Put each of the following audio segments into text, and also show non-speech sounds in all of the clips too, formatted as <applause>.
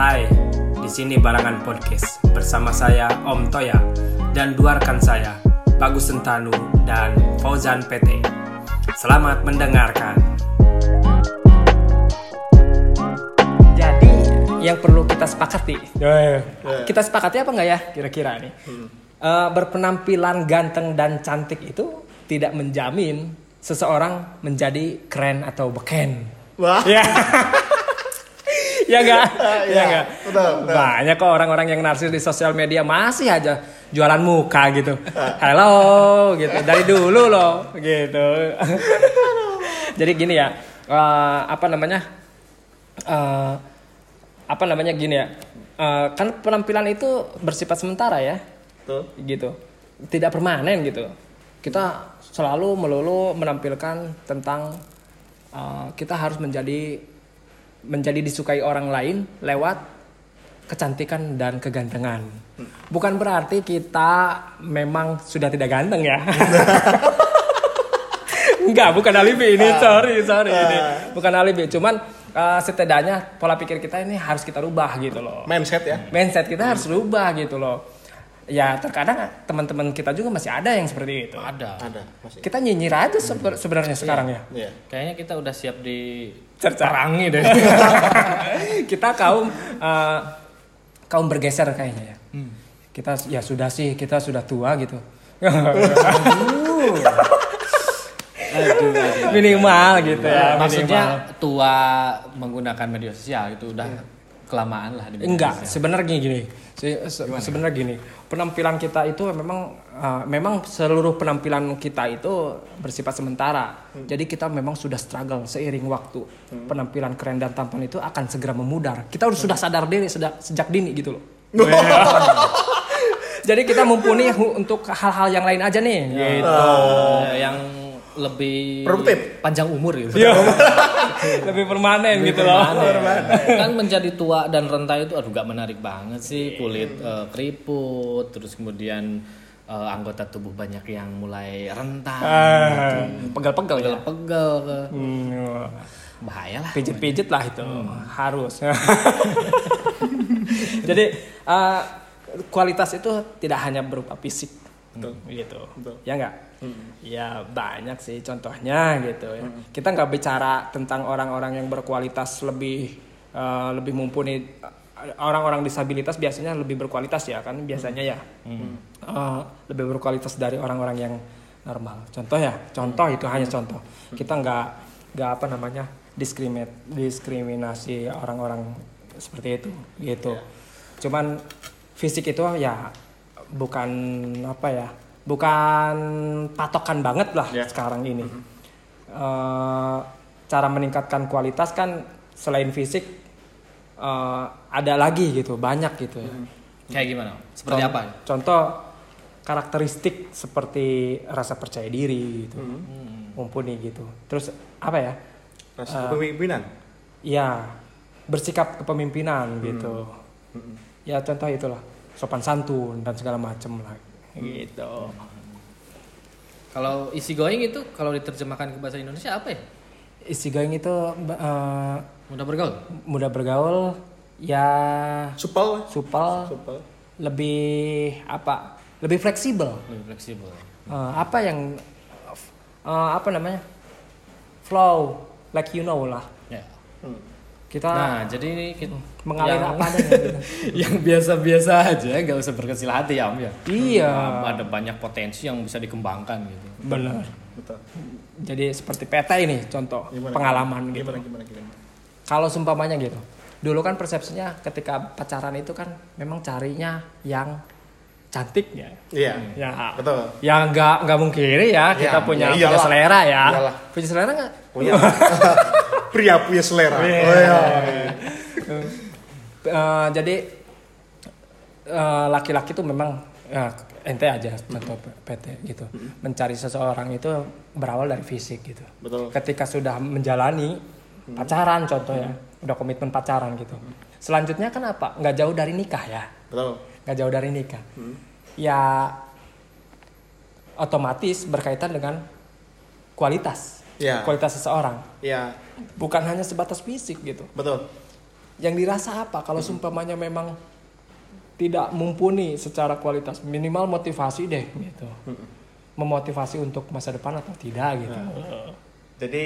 Hai, di sini Barangan Podcast bersama saya Om Toya dan dua rekan saya Bagus Sentanu dan Fauzan PT. Selamat mendengarkan. Jadi yang perlu kita sepakati, kita sepakati apa nggak ya kira-kira nih? Eh, berpenampilan ganteng dan cantik itu tidak menjamin seseorang menjadi keren atau beken. Wah. Ya. <laughs> ya enggak? Iya, ya enggak? betul, betul. Banyak kok orang-orang yang narsis di sosial media masih aja jualan muka gitu. Ah. Halo gitu. Dari dulu loh gitu. <laughs> Jadi gini ya, eh, apa namanya? eh, apa namanya gini ya? eh, kan penampilan itu bersifat sementara ya Tuh. gitu tidak permanen gitu kita selalu melulu menampilkan tentang uh, kita harus menjadi menjadi disukai orang lain lewat kecantikan dan kegantengan. Bukan berarti kita memang sudah tidak ganteng ya. <laughs> Enggak, bukan alibi ini, sorry, sorry ini. Bukan alibi, cuman uh, setidaknya pola pikir kita ini harus kita rubah gitu loh. Mindset ya. mindset kita harus rubah gitu loh ya terkadang teman-teman kita juga masih ada yang seperti itu Ada. Ada masih. kita nyinyir aja sebe- sebenarnya sekarang ya Iya. Kayaknya kita udah siap di Cerca. perangi deh. <laughs> kita kaum uh, kaum bergeser kayaknya ya kita ya sudah sih kita sudah tua gitu aduh, aduh. minimal gitu ya Maksudnya minimal. tua menggunakan media sosial itu udah kelamaan lah enggak sebenarnya gini Se- se- sebenarnya gini penampilan kita itu memang uh, memang seluruh penampilan kita itu bersifat sementara. Jadi kita memang sudah struggle seiring waktu. Penampilan keren dan tampan itu akan segera memudar. Kita harus sudah sadar diri sejak sejak dini gitu loh. <laughs> Jadi kita mumpuni untuk hal-hal yang lain aja nih. Gitu. Eh, yang lebih Produktif. panjang umur gitu. Iya. <laughs> lebih permanen gitu loh. kan menjadi tua dan renta itu aduh gak menarik banget sih. Kulit eh, keriput terus kemudian eh, anggota tubuh banyak yang mulai rentan Ah, pegel-pegel ya? Pegel-pegel ke. Hmm, bahaya lah pijit-pijit lah itu harus. <laughs> Jadi uh, kualitas itu tidak hanya berupa fisik gitu. Ya enggak ya banyak sih contohnya gitu ya. kita nggak bicara tentang orang-orang yang berkualitas lebih uh, lebih mumpuni. Orang-orang disabilitas biasanya lebih berkualitas ya kan? Biasanya ya. Uh, lebih berkualitas dari orang-orang yang normal. Contoh ya contoh itu hanya contoh. Kita nggak nggak apa namanya diskriminat diskriminasi orang-orang seperti itu gitu. Cuman fisik itu ya bukan apa ya bukan patokan banget lah Ya. sekarang ini Eh, cara meningkatkan kualitas kan selain fisik eh, ada lagi gitu banyak gitu ya kayak gimana seperti Con- apa Contoh karakteristik seperti rasa percaya diri gitu. Hmm. Mumpuni gitu. Terus apa ya? Rasa kepemimpinan. Ya, bersikap kepemimpinan gitu. Ya contoh itulah sopan santun dan segala macam lah gitu. kalau isi going itu kalau diterjemahkan ke bahasa Indonesia apa ya Isi going itu eh, mudah bergaul mudah bergaul, ya Supel. supel, Supel. lebih apa? Lebih fleksibel. lebih fleksibel Eh, apa yang eh, apa namanya flow like you know lah ya kita nah jadi ini kita, mengalir yang- apa adanya gitu. <laughs> yang biasa-biasa aja nggak usah berkecil hati ya om ya iya Nah, ada banyak potensi yang bisa dikembangkan gitu benar Betul. jadi seperti PT ini contoh Gimana? pengalaman gitu Gimana gimana gimana. kalau sumpamanya gitu dulu kan persepsinya ketika pacaran itu kan memang carinya yang cantik ya Iya. ya Betul. ya nggak nggak mungkin ya kita Ya, punya, ya punya iyalah. selera ya Iyalah. punya selera nggak Punya. <laughs> Pria punya selera. Oh, iya. <laughs> Eh, jadi eh, laki-laki tuh memang ya, ente aja contoh PT gitu mencari seseorang itu berawal dari fisik gitu Betul. ketika sudah menjalani pacaran contoh ya udah komitmen pacaran gitu selanjutnya kan apa nggak jauh dari nikah ya Betul. Nggak jauh dari nikah. Ya otomatis berkaitan dengan kualitas. Ya. kualitas seseorang. Ya, bukan hanya sebatas fisik gitu. Betul. yang dirasa apa kalau seumpamanya memang tidak mumpuni secara kualitas? Minimal motivasi deh gitu. Memotivasi untuk masa depan atau tidak gitu. Jadi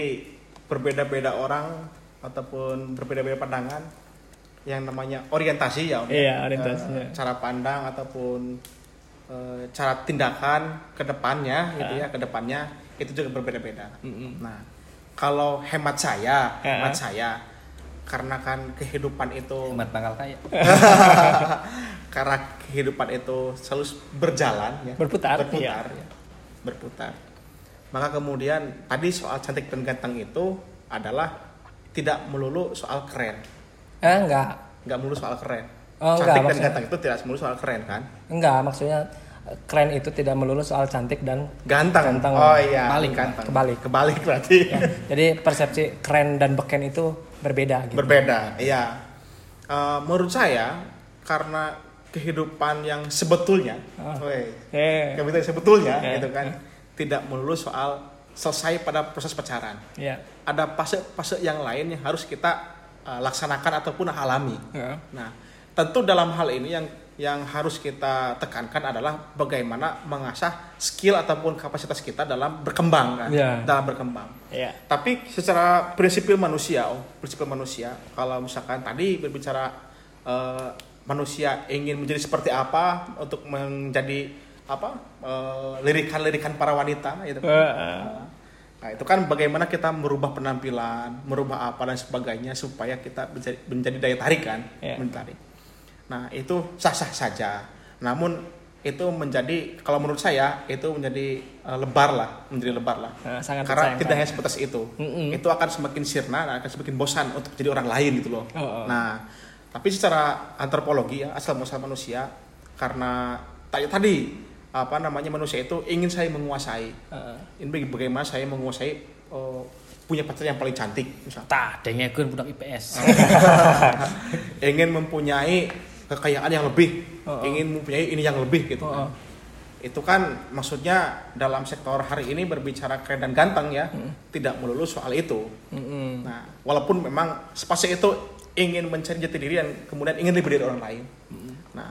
berbeda-beda orang ataupun berbeda-beda pandangan yang namanya orientasi ya Om. Iya, orientasinya. Eh, cara pandang ataupun eh, cara tindakan ke depannya gitu ya, ke depannya itu juga berbeda-beda. Nah, kalau hemat saya, Ya. hemat saya karena kan kehidupan itu Hemat pangkal kaya. <laughs> karena kehidupan itu selalu berjalan ya Berputar, berputar ya. berputar maka kemudian tadi soal cantik dan ganteng itu adalah tidak melulu soal keren eh enggak. Nggak melulu soal keren. Oh, cantik enggak, dan maksudnya- ganteng itu tidak melulu soal keren kan? Enggak maksudnya eh, keren itu tidak melulu soal cantik dan ganteng, Ganteng. oh iya. Kebalik, ganteng kebalik. kebalik berarti. Ya, jadi persepsi keren dan beken itu berbeda gitu. Berbeda iya. Eh, menurut saya karena kehidupan yang sebetulnya Ah. woi, eh. kehidupan yang sebetulnya Eh, gitu kan tidak melulu soal selesai pada proses pacaran. Ya ada fase-fase yang lain yang harus kita uh, laksanakan ataupun alami. Ya. Nah, tentu dalam hal ini yang yang harus kita tekankan adalah bagaimana mengasah skill ataupun kapasitas kita dalam berkembang kan, Ya. dalam berkembang. ya Tapi secara prinsipil manusia, oh, prinsipil manusia, kalau misalkan tadi berbicara uh, manusia ingin menjadi seperti apa untuk menjadi apa uh, lirikan-lirikan para wanita gitu. kan. Eh, Nah, itu kan bagaimana kita merubah penampilan, merubah apa dan sebagainya supaya kita menjadi, menjadi daya tarik kan, Iya. menarik. Nah, itu sah-sah saja. Namun itu menjadi kalau menurut saya itu menjadi eh, lebar lah, menjadi lebar lah. Nah, sangat Karena tidak hanya sebatas itu. Mm-mm. Itu akan semakin sirna akan semakin bosan untuk jadi orang lain gitu loh. Oh, oh. Nah, tapi secara antropologi ya, asal muasal manusia karena tadi tadi apa namanya manusia itu ingin saya menguasai eh, ini baga- bagaimana saya menguasai eh, punya pacar yang paling cantik misalnya Tah, dengekeun budak IPS. <laughs> ingin mempunyai kekayaan yang lebih Oh, oh. ingin mempunyai ini yang lebih gitu kan. oh. itu kan maksudnya dalam sektor hari ini berbicara keren dan ganteng ya Hmm. tidak melulu soal itu mm-mm. nah walaupun memang spasi itu ingin mencari jati diri dan kemudian ingin lebih dari orang lain Hmm. nah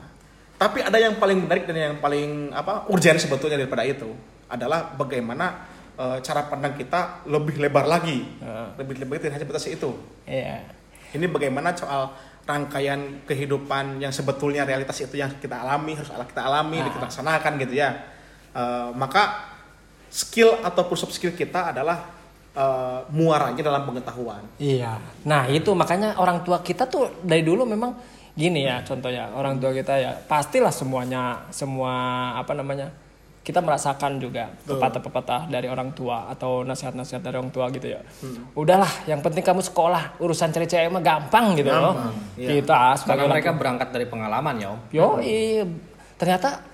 tapi ada yang paling menarik dan yang paling apa urgent sebetulnya daripada itu adalah bagaimana eh, cara pandang kita lebih lebar lagi Heeh. lebih lebar tidak hanya batas itu Iya. ini bagaimana soal rangkaian kehidupan yang sebetulnya realitas itu yang kita alami harus kita alami dan kita laksanakan gitu ya Eh, maka skill ataupun soft skill kita adalah eh, muaranya dalam pengetahuan Iya. Nah itu makanya orang tua kita tuh dari dulu memang gini ya contohnya orang tua kita ya pastilah semuanya semua apa namanya kita merasakan juga pepatah-pepatah dari orang tua atau nasihat-nasihat dari orang tua gitu ya. Udahlah, yang penting kamu sekolah, urusan cewek-cewek mah gampang gitu loh. Gampang, iya. Kita sebagai mereka berangkat dari pengalaman ya, Om. Yo, ternyata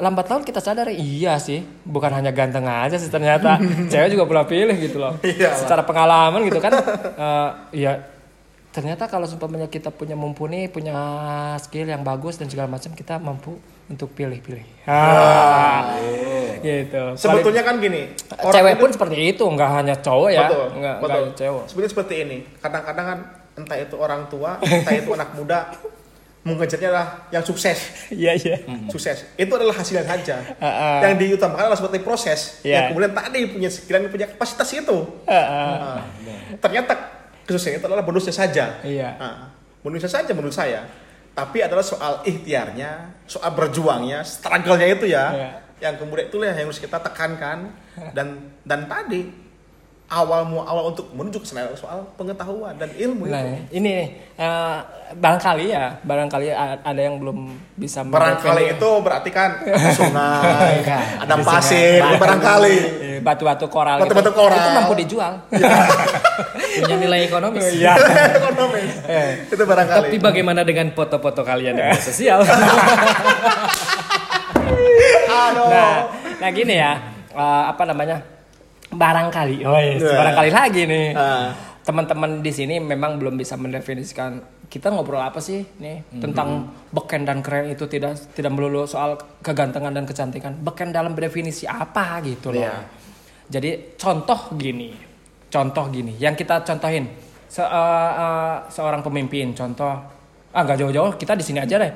lambat laun kita sadar iya sih, bukan hanya ganteng aja sih ternyata <laughs> cewek juga pernah pilih gitu loh. Iyalah. Secara pengalaman gitu kan, <laughs> eh, ya ternyata kalau seumpamanya kita punya mumpuni, punya skill yang bagus dan segala macam kita mampu untuk pilih-pilih. Ah, gitu. sebetulnya kan gini Paling- cewek pun seperti itu, nggak hanya cowok ya, betul, nggak betul. nggak cewek. Sebenarnya seperti ini. Kadang-kadang kan entah itu orang tua, entah itu anak muda, mengejarnya adalah yang sukses. Iya iya. Sukses. Itu adalah hasilnya saja. Ah, ah. Yang diutamakan adalah seperti proses. Iya. Yang kemudian tadi punya skill dan punya kapasitas itu. Ah, ah. Nah, ternyata kesuksesan itu adalah bonusnya saja. Iya. Nah, bonusnya saja menurut saya. Tapi adalah soal ikhtiarnya, soal berjuangnya, struggle-nya itu ya. Iya. Yang kemudian itulah yang harus kita tekankan dan dan tadi awal mu awal untuk menuju ke sana soal pengetahuan dan ilmu Nah, itu. ini nih, eh, barangkali ya, barangkali ada yang belum bisa Barangkali itu berarti kan <laughs> sungai, Enggak, ada pasir, batu- barangkali. eh, batu-batu koral, Batu-batu gitu. koral. itu mampu dijual. <laughs> Punya nilai ekonomis. Iya. <laughs> Ekonomis. itu barangkali. Tapi bagaimana dengan foto-foto kalian di media sosial? Nah, nah gini ya, eh, apa namanya? Barangkali, oh yes, Iya. barangkali lagi nih. Ah. Teman-teman di sini memang belum bisa mendefinisikan kita ngobrol apa sih nih tentang beken dan keren itu tidak tidak melulu soal kegantengan dan kecantikan. Beken dalam definisi apa gitu loh. Iya. Jadi contoh gini, contoh gini, yang kita contohin se- uh, uh, seorang pemimpin contoh ah nggak jauh-jauh kita di sini aja deh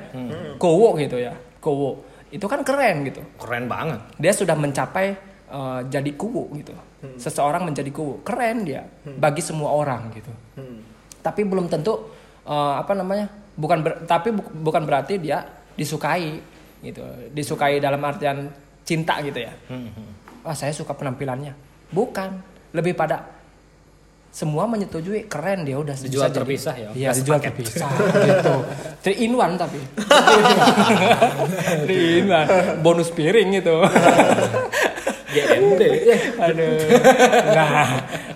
Kowo gitu ya Kowo itu kan keren gitu Keren banget. dia sudah mencapai uh, jadi kubu gitu. Seseorang menjadi kubu keren dia. Bagi semua orang gitu. Tapi belum tentu uh, apa namanya bukan ber- tapi bu- bukan berarti dia disukai gitu. Disukai dalam artian cinta gitu ya. Wah saya suka penampilannya. Bukan. Lebih pada semua menyetujui keren dia udah Dijual bisa jadi- terpisah ya? iya dijual terpisah gitu. Three in one tapi. <laughs> Three in one. Bonus piring gitu <laughs> GMD. Aduh. Nah,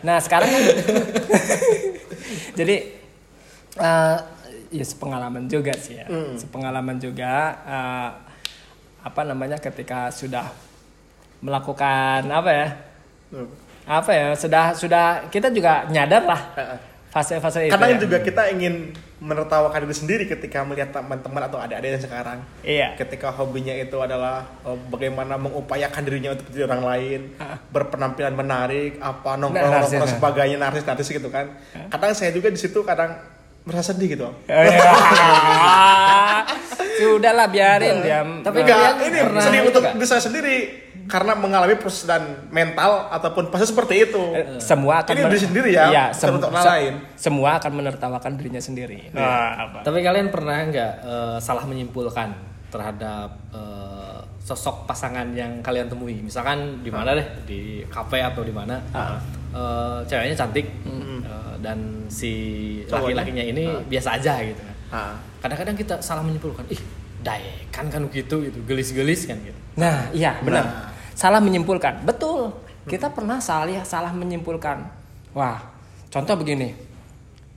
nah sekarang kan <laughs> jadi eh ya sepengalaman juga sih ya. Sepengalaman juga eh, apa namanya ketika sudah melakukan apa ya? Apa ya? Sudah sudah kita juga nyadar lah fase-fase itu. Kadang ya. juga kita ingin menertawakan diri sendiri ketika melihat teman-teman atau adik-adik yang sekarang. Iya. Ketika hobinya itu adalah eh, bagaimana mengupayakan dirinya untuk menjadi orang lain, berpenampilan menarik, apa Nah, nongkrong narsis, nongkrong nah. sebagainya narsis narsis gitu kan. Kadang saya juga di situ kadang merasa sedih gitu. <laughs> Sudahlah biarin dia. Tapi Enggak, kalian ini pernah sedih untuk diri saya sendiri karena mengalami proses dan mental ataupun fase seperti itu. Eh, semua akan Ini diri sendiri ya, Iya, sem- untuk se- lain. Semua akan menertawakan dirinya sendiri. Nah, apa? Tapi kalian pernah nggak eh, salah menyimpulkan terhadap eh, sosok pasangan yang kalian temui? Misalkan di mana deh, di kafe atau di mana? Eh, ceweknya cantik eh, dan si laki-lakinya ini biasa aja gitu kan. Ah. Kadang-kadang kita salah menyimpulkan, ih, daekan kan gitu gitu, gelis-gelis kan gitu. Nah, iya benar. Nah. Salah menyimpulkan. Betul. Kita pernah salah salah menyimpulkan. Wah, contoh begini.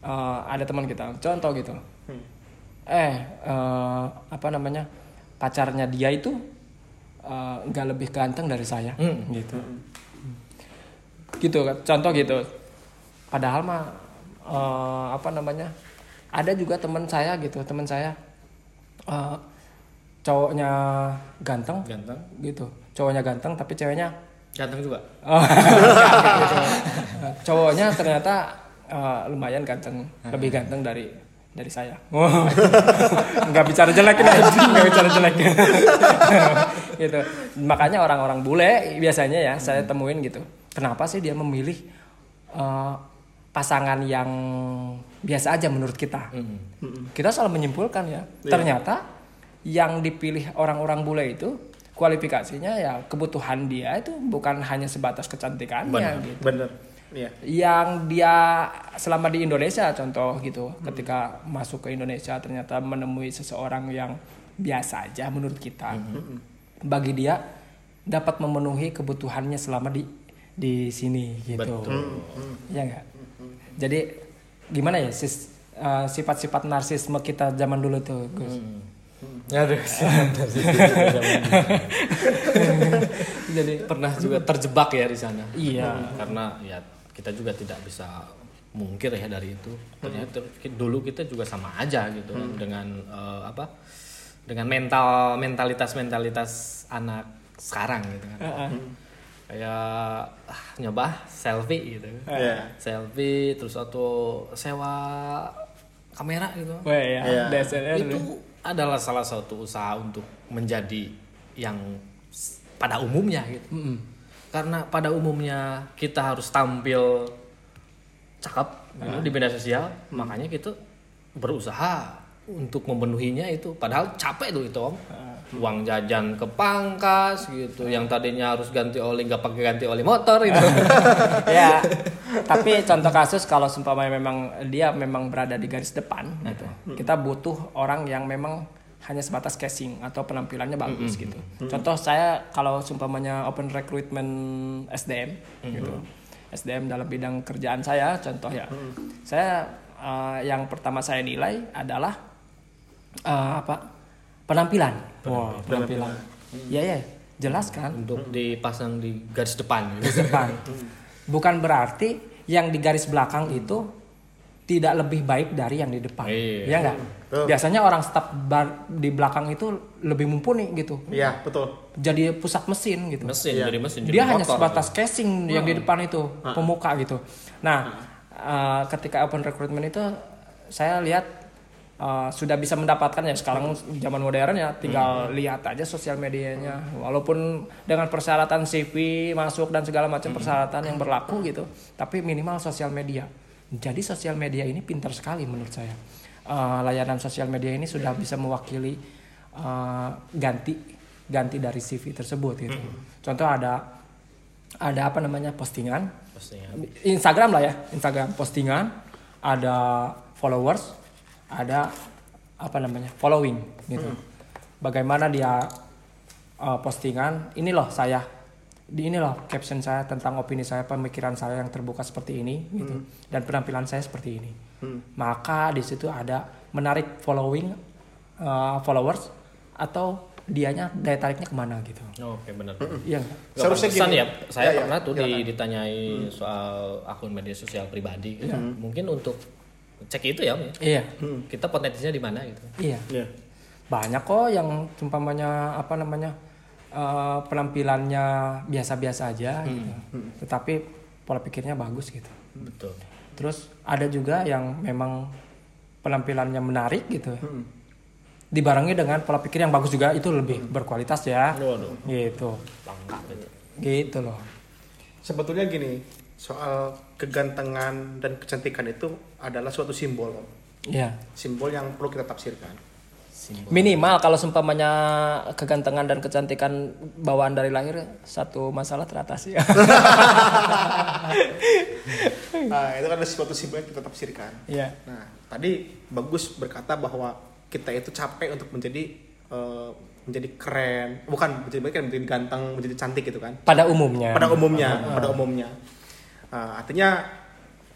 Eh, ada teman kita, contoh gitu. Eh, eh, apa namanya? Pacarnya dia itu eh, nggak lebih ganteng dari saya, gitu. Gitu kan. Contoh gitu. Padahal mah eh, apa namanya? Ada juga teman saya gitu, teman saya eh, cowoknya ganteng, Ganteng, gitu cowoknya ganteng tapi ceweknya ganteng juga. oh, <laughs> cowoknya ternyata eh, lumayan ganteng lebih ganteng dari dari saya. <laughs> Nggak bicara jelek nggak bicara jelek. <laughs> Gitu. Makanya orang-orang bule biasanya ya saya temuin gitu. Kenapa sih dia memilih eh, pasangan yang biasa aja menurut kita? Kita selalu menyimpulkan ya ternyata yang dipilih orang-orang bule itu kualifikasinya ya kebutuhan dia itu bukan hanya sebatas kecantikannya Benar. gitu. Bener. Iya. yang dia selama di Indonesia contoh gitu ketika masuk ke Indonesia ternyata menemui seseorang yang biasa aja menurut kita. Bagi dia dapat memenuhi kebutuhannya selama di di sini gitu. Ya enggak jadi gimana ya sis eh, sifat-sifat narsisme kita zaman dulu tuh Gus Aduh, <laughs> <laughs> jadi pernah juga terjebak ya di sana. Iya. Karena ya kita juga tidak bisa mungkir ya dari itu. Ternyata dulu kita juga sama aja gitu kan dengan eh, apa? Dengan mental mentalitas mentalitas anak sekarang gitu kan. Kayak ah, nyoba selfie gitu. Iya. Selfie terus atau sewa kamera gitu. Wah ya, Iya. DSLR itu adalah salah satu usaha untuk menjadi yang pada umumnya gitu. Karena pada umumnya kita harus tampil cakep gitu, di media sosial, makanya kita berusaha untuk memenuhinya itu. Padahal capek tuh itu om. Uang jajan ke pangkas gitu, yang tadinya harus ganti oli nggak pakai ganti oli motor gitu. <laughs> ya tapi contoh kasus kalau seumpamanya memang dia memang berada di garis depan gitu. kita butuh orang yang memang hanya sebatas casing atau penampilannya bagus gitu. contoh saya kalau seumpamanya open recruitment SDM gitu. SDM dalam bidang kerjaan saya contoh ya. Saya eh, yang pertama saya nilai adalah eh, apa penampilan Wah, penampilan ya ya jelas kan untuk dipasang di garis depan gitu. garis depan. Bukan berarti yang di garis belakang itu tidak lebih baik dari yang di depan. Iya. Ya enggak? Betul. Biasanya orang staf bar di belakang itu lebih mumpuni gitu. Iya, betul. Jadi pusat mesin gitu. mesin Iya. jadi mesin jadi Dia hanya motor. sebatas casing yang di depan itu, pemuka gitu. Nah, uh, ketika open recruitment itu saya lihat uh, sudah bisa mendapatkan ya sekarang zaman modern ya tinggal lihat aja sosial medianya. Walaupun dengan persyaratan CV masuk dan segala macam persyaratan yang berlaku gitu tapi minimal sosial media. Jadi sosial media ini pintar sekali menurut saya. Uh, layanan sosial media ini sudah bisa mewakili uh, ganti ganti dari CV tersebut gitu. Contoh ada ada apa namanya postingan. Postingan. Instagram lah ya Instagram postingan. Ada followers ada apa namanya following gitu bagaimana dia uh, postingan ini loh saya di ini loh caption saya tentang opini saya pemikiran saya yang terbuka seperti ini gitu dan penampilan saya seperti ini maka di situ ada menarik following uh, followers atau dianya daya tariknya ke mana gitu Oke benar. Iya. Gak Seharusnya gini. ya. Saya Ya, ya, pernah tuh di, silakan. ditanyai soal akun media sosial pribadi. Gitu. Mungkin untuk cek itu ya, Om, ya. Iya. Kita potensinya di mana gitu. Iya. Iya. banyak kok yang umpamanya apa namanya eh, penampilannya biasa-biasa aja gitu. tetapi pola pikirnya bagus gitu Betul. terus ada juga yang memang penampilannya menarik gitu dibarengi dengan pola pikir yang bagus juga itu lebih berkualitas ya Waduh. gitu Lengkap gitu. gitu loh Sebetulnya gini, soal kegantengan dan kecantikan itu adalah suatu simbol, Om. Iya. simbol yang perlu kita tafsirkan. Simbol. minimal kalau seumpamanya kegantengan dan kecantikan bawaan dari lahir satu masalah teratasi Nah, <laughs> itu adalah suatu simbol yang kita tafsirkan. Iya. Nah, tadi bagus berkata bahwa kita itu capek untuk menjadi eh, menjadi keren, bukan menjadi keren, menjadi ganteng, menjadi cantik gitu kan. pada umumnya Pada umumnya, pada umumnya. Nah, artinya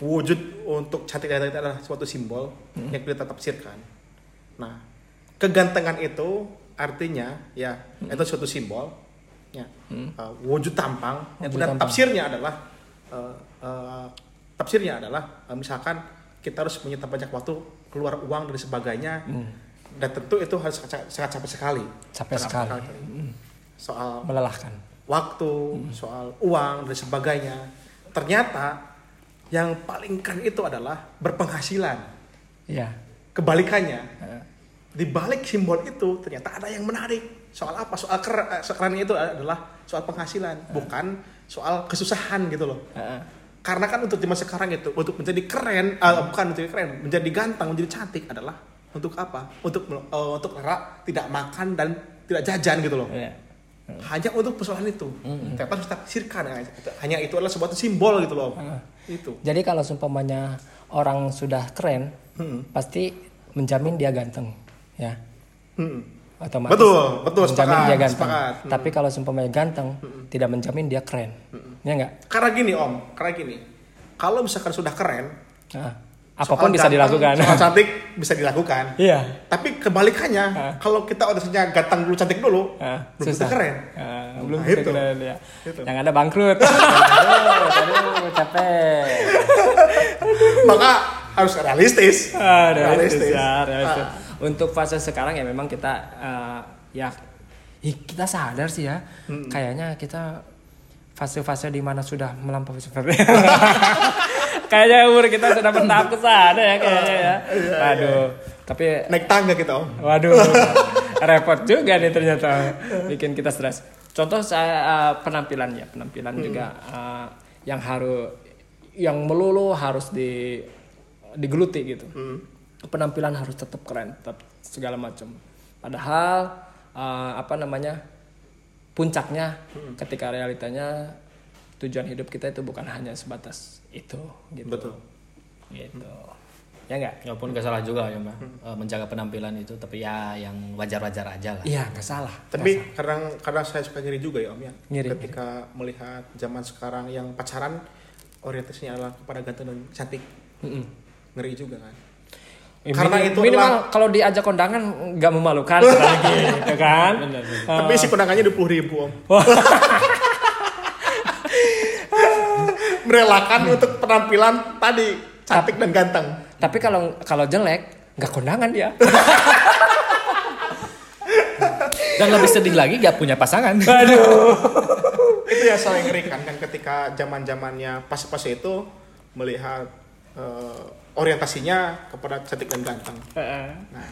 wujud untuk cantik dan itu adalah suatu simbol yang kita tafsirkan. Nah, kegantengan itu artinya ya itu suatu simbol ya uh, wujud tampang. Yang Wujud kemudian tampang. tafsirnya adalah uh, uh, tafsirnya adalah uh, misalkan kita harus menyita banyak waktu keluar uang dan sebagainya dan tentu itu harus sangat, sangat capek sekali. Capek sekali. soal melelahkan. waktu, soal uang dan sebagainya. Ternyata yang paling keren itu adalah berpenghasilan. Iya. Kebalikannya, di balik simbol itu ternyata ada yang menarik. Soal apa? Soal keren, eh, kerennya itu adalah soal penghasilan, bukan soal kesusahan gitu loh. Karena kan untuk zaman sekarang itu untuk menjadi keren, eh, bukan menjadi keren, menjadi ganteng, menjadi cantik adalah untuk apa? Untuk eh, untuk rak tidak makan dan tidak jajan gitu loh Iya. hanya untuk persoalan itu. Ternyata harus tafsirkan ya. hanya itu adalah sebuah simbol gitu loh. Itu. Jadi kalau seumpamanya orang sudah keren, Hmm. pasti menjamin dia ganteng, ya. Hmm. Otomatis Betul, betul, menjamin sepakat, dia ganteng. sepakat. Hmm. Tapi kalau seumpamanya ganteng, tidak menjamin dia keren, ya enggak? Karena gini Om, karena gini. Kalau misalkan sudah keren, Nah, apa pun soal bisa ganteng, dilakukan. Soal cantik bisa dilakukan. Iya. Tapi kebalikannya, Ah. kalau kita udah saja ganteng dulu, cantik dulu, Ah, belum tentu keren. Ah, belum Nah, itu. keren ya. Itu. Yang ada bangkrut. <laughs> aduh, capek. <laughs> Maka harus realistis. Ah, realistis, Realistis. ya, realistis. Ah. Untuk fase sekarang ya memang kita eh, ya kita sadar sih ya. Kayaknya kita fase-fase di mana sudah melampaui seperti <laughs> Kayaknya umur kita sudah bertahap ke sana ya kayaknya ya. Waduh. Tapi Naik tangga kita Om. waduh. <laughs> repot juga nih ternyata bikin kita stres. Contoh saya eh, penampilan ya, penampilan juga eh, yang harus yang melulu harus di digeluti gitu penampilan harus tetap keren tetap segala macam padahal eh, apa namanya puncaknya ketika realitanya tujuan hidup kita itu bukan hanya sebatas itu gitu Betul. gitu ya enggak Ya pun gak salah juga ya mbak Eh, menjaga penampilan itu tapi ya yang wajar-wajar aja lah. iya nggak salah Tapi kadang kadang saya suka ngiri juga ya Om ya. Ngiri. Ketika melihat zaman sekarang yang pacaran orientasinya adalah kepada ganteng dan cantik. Mm-mm. Ngeri juga kan. Ya, Karena minim- itu minimal adalah- kalau diajak kondangan nggak memalukan lagi gitu <laughs> kan Tapi isi kondangannya 20 ribu Om. <laughs> Merelakan untuk penampilan tadi cantik dan ganteng. tapi kalau kalau jelek nggak kondangan dia <laughs> Dan lebih sedih lagi gak punya pasangan. itu yang saya ngerikan kan ketika zaman zamannya pas-pas itu melihat eh, orientasinya kepada cantik dan ganteng. Heeh. Nah,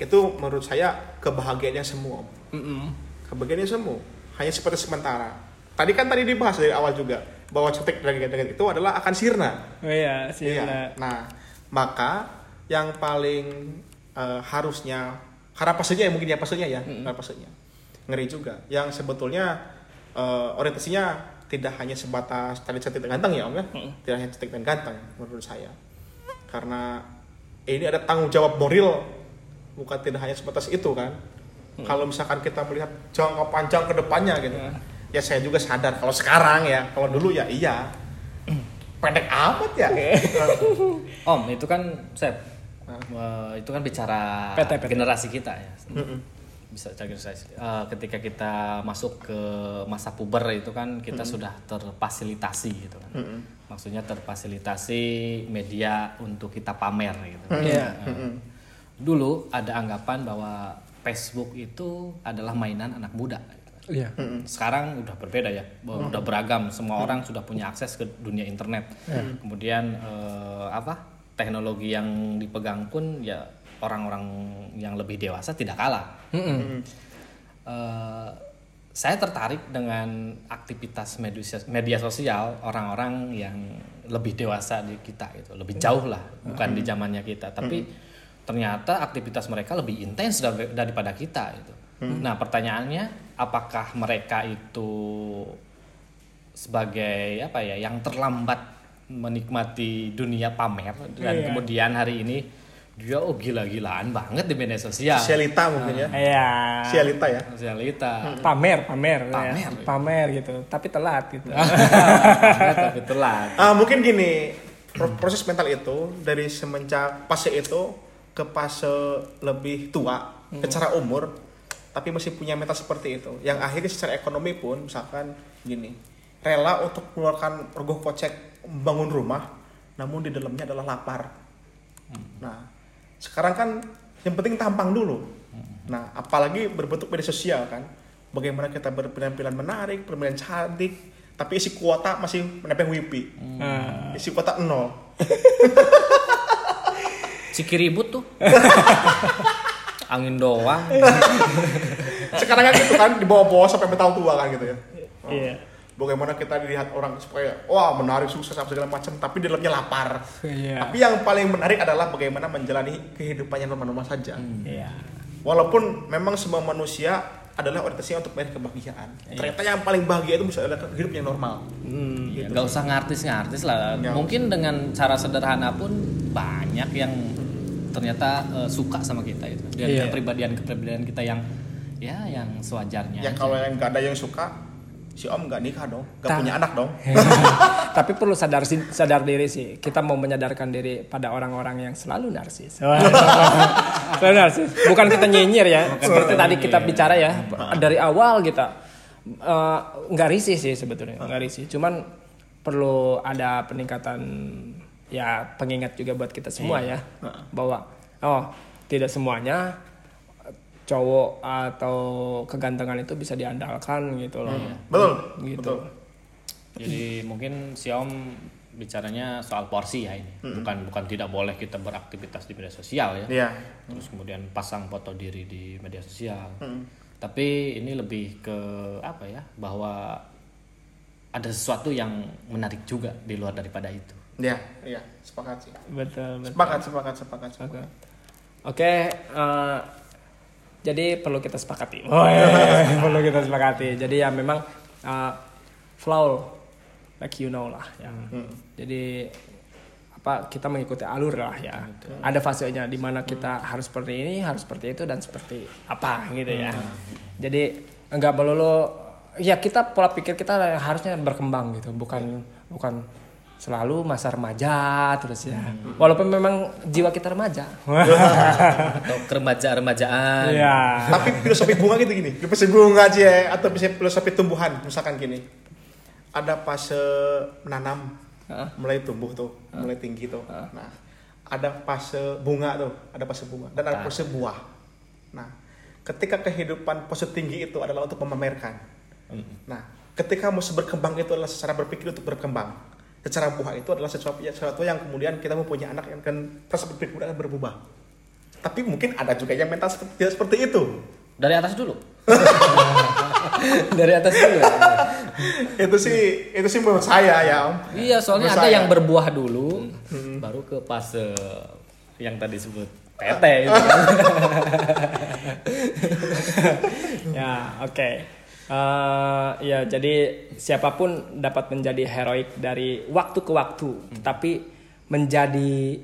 itu menurut saya kebahagiaannya semua. Mm-mm. Kebahagiaannya semua hanya seperti sementara. Tadi kan tadi dibahas dari awal juga bahwa dan ganteng itu adalah akan sirna. Oh iya, sih. Iya. Nah, maka yang paling eh, harusnya harapannya ya mungkin ya pastinya ya, harapannya. Ngeri juga. Yang sebetulnya eh, orientasinya tidak hanya sebatas tadi cantik dan ganteng ya Om ya. Tidak hanya cantik dan ganteng menurut saya. Karena ini ada tanggung jawab moral bukan tidak hanya sebatas itu kan. Kalau misalkan kita melihat jangka panjang ke depannya gitu. Ya saya juga sadar kalau sekarang ya, kalau dulu ya iya. Pendek amat ya. <laughs> Om itu kan Sep, eh, itu kan bicara PT, PT. generasi kita ya. Bisa generasi. Eh, ketika kita masuk ke masa puber itu kan kita sudah terfasilitasi gitu kan. Maksudnya terfasilitasi media untuk kita pamer gitu. Iya. Eh, Dulu ada anggapan bahwa Facebook itu adalah mainan anak muda. Iya. Sekarang udah berbeda ya, udah beragam. Semua orang sudah punya akses ke dunia internet. Kemudian eh, apa? Teknologi yang dipegang pun ya orang-orang yang lebih dewasa tidak kalah. Eh, saya tertarik dengan aktivitas media, media sosial orang-orang yang lebih dewasa di kita gitu, lebih jauh lah, bukan di zamannya kita. Tapi ternyata aktivitas mereka lebih intens dar- daripada kita gitu. Nah pertanyaannya, apakah mereka itu sebagai apa ya, yang terlambat menikmati dunia pamer dan Iya. kemudian hari ini dia oh gila-gilaan banget di media sosial. Sialita mungkin ya. Iya. Sialita ya. Sosialita. Pamer, pamer, ya. Pamer. pamer gitu. Tapi telat gitu. <laughs> Tapi telat. Ah, mungkin gini, pro- proses mental itu dari semenjak fase itu ke fase lebih tua, secara umur, tapi masih punya mental seperti itu. Yang akhirnya secara ekonomi pun, misalkan gini, rela untuk mengeluarkan rogoh kocek membangun rumah, namun di dalamnya adalah lapar. Nah, sekarang kan yang penting tampang dulu. Nah, apalagi berbentuk media sosial kan. Bagaimana kita berpenampilan menarik, berpenampilan cantik, tapi isi kuota masih menempel wifi. Nah, Isi kuota nol. Cikiribut tuh. <laughs> Angin doang. <laughs> Sekarang kan gitu kan di bawah-bawah sampai mental tua kan gitu ya. Iya. Bagaimana kita dilihat orang supaya wah menarik sukses apa segala macam, tapi di dalamnya lapar. Iya. Tapi yang paling menarik adalah bagaimana menjalani kehidupannya normal-normal saja. Iya. Walaupun memang semua manusia adalah orientasinya untuk mencari kebahagiaan. Ternyata yang paling bahagia itu bisa adalah hidup yang normal. Hmm. Ya, nggak usah ngartis-ngartis lah. Ya. Mungkin dengan cara sederhana pun banyak yang ternyata eh, suka sama kita itu. Dan Iya. kepribadian-kepribadian kita yang ya yang sewajarnya. Ya aja. kalau yang nggak ada yang suka, si Om nggak nikah dong, nggak Ta- punya anak dong. <laughs> Tapi perlu sadar sadar diri sih. Kita mau menyadarkan diri pada orang-orang yang selalu narsis. <laughs> selalu narsis. Bukan kita nyinyir ya. Seperti tadi kita bicara ya dari awal kita eh, nggak risih sih sebetulnya nggak risih. Cuman perlu ada peningkatan ya pengingat juga buat kita semua ya bahwa oh tidak semuanya cowok atau kegantengan itu bisa diandalkan gitu loh. Betul, Gitu. betul. Jadi mungkin si Om bicaranya soal porsi ya ini. Bukan bukan tidak boleh kita beraktivitas di media sosial ya. Iya. Terus kemudian pasang foto diri di media sosial. Tapi ini lebih ke apa ya? Bahwa ada sesuatu yang menarik juga di luar daripada itu. Iya, iya, sepakat sih. Betul, betul. Sepakat, sepakat, sepakat. sepakat. Oke, eh, jadi perlu kita sepakati. <laughs> Oh iya, perlu kita sepakati. Jadi ya memang eh, flow like you know lah ya. Jadi apa kita mengikuti alur lah ya. Ada fasenya di mana kita harus seperti ini, harus seperti itu dan seperti apa gitu ya. Jadi enggak melulu ya kita pola pikir kita harusnya berkembang gitu, bukan bukan selalu masa remaja terus ya. Walaupun memang jiwa kita remaja. <laughs> Atau keremaja-remajaan. Iya. Tapi filosofi bunga gitu gini, filosofi bunga aja ya, atau bisa filosofi tumbuhan, misalkan gini. Ada fase menanam, mulai tumbuh tuh, mulai tinggi tuh. Nah, ada fase bunga tuh, ada fase bunga dan ada fase buah. Nah, ketika kehidupan fase tinggi itu adalah untuk memamerkan. Nah, ketika musuh berkembang itu adalah secara berpikir untuk berkembang. Secara buah itu adalah sesuatu, sesuatu yang kemudian kita mempunyai anak yang kan perspektif akan berubah. Tapi mungkin ada juga yang mental seperti, seperti itu. Dari atas dulu. <laughs> Dari atas dulu. ya. itu sih itu sih menurut saya ya Om. Iya, soalnya Menurut ada saya. yang berbuah dulu, baru ke fase yang tadi sebut <laughs> tete itu kan. <laughs> ya oke Eh, ya jadi siapa pun dapat menjadi heroik dari waktu ke waktu tapi menjadi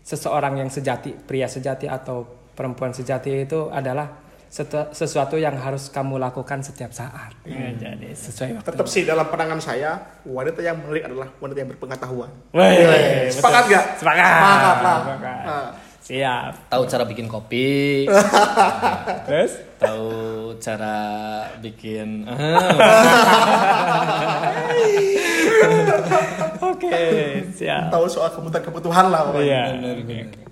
seseorang yang sejati pria sejati atau perempuan sejati itu adalah setu- sesuatu yang harus kamu lakukan setiap saat Ya, jadi sesuai waktu Tetap sih dalam pandangan saya wanita yang menarik adalah wanita yang berpengetahuan. Wih, Sepakat betul. gak? sepakat Sepakat lah. Sepakat. Nah. Siap Tahu cara bikin kopi, <laughs> terus tahu cara bikin <laughs> oke siap Tahu soal kebutuhan-kebutuhan lah. pokoknya. Iya.